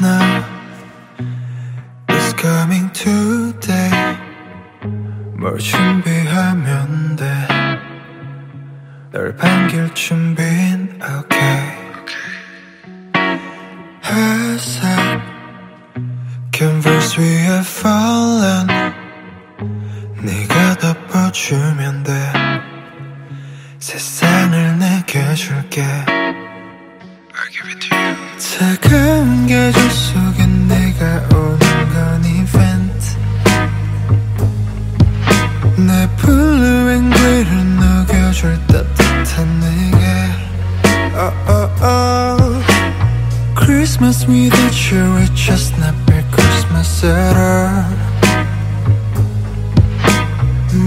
now is coming today 뭘 준비하면 돼널 반길 준비는 okay 회색 canvas 위에 fallen 네가 덮어주면 돼 세상을 내게 줄게 차가운 계절 속엔 내가 오는 건 이벤트 내 블루 앵글을 녹여줄 따뜻한 내게 oh, oh, oh. Christmas without you it's just not be Christmas at all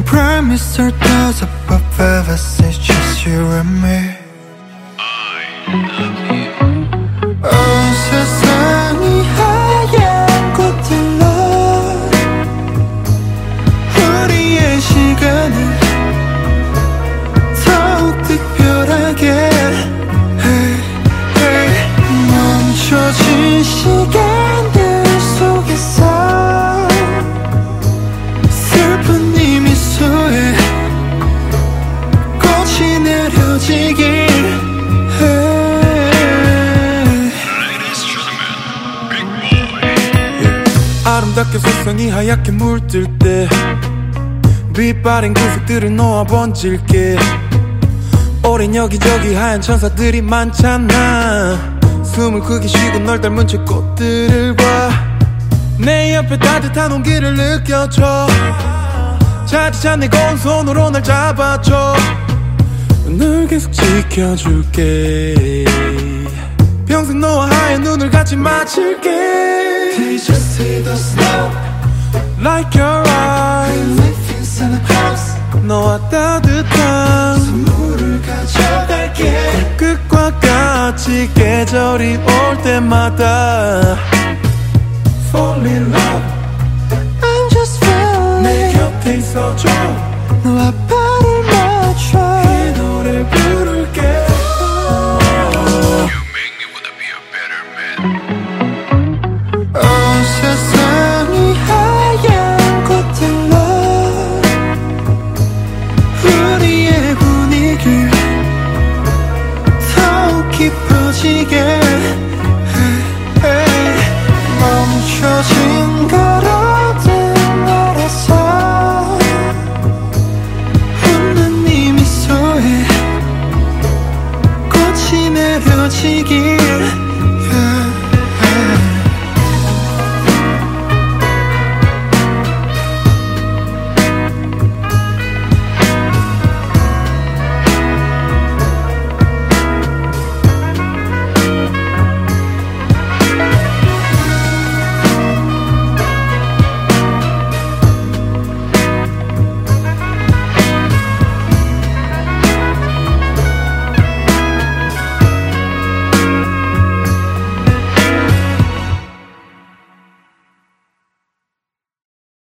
Prime Minister does above ever it's just you and me 온 아름답게 세상이 하얗게 물들 때 빛바랜 구석들을 놓아 번질게. 오랜 여기저기 하얀 천사들이 많잖아. 숨을 크게 쉬고 널 닮은 채 꽃들을 봐내 옆에 따뜻한 온기를 느껴줘. 차디찬 내 고운 손으로 날 잡아줘. 널 계속 지켜줄게. 평생 너와 하얀 눈을 같이 맞출게 like your eyes. No, I doubt it.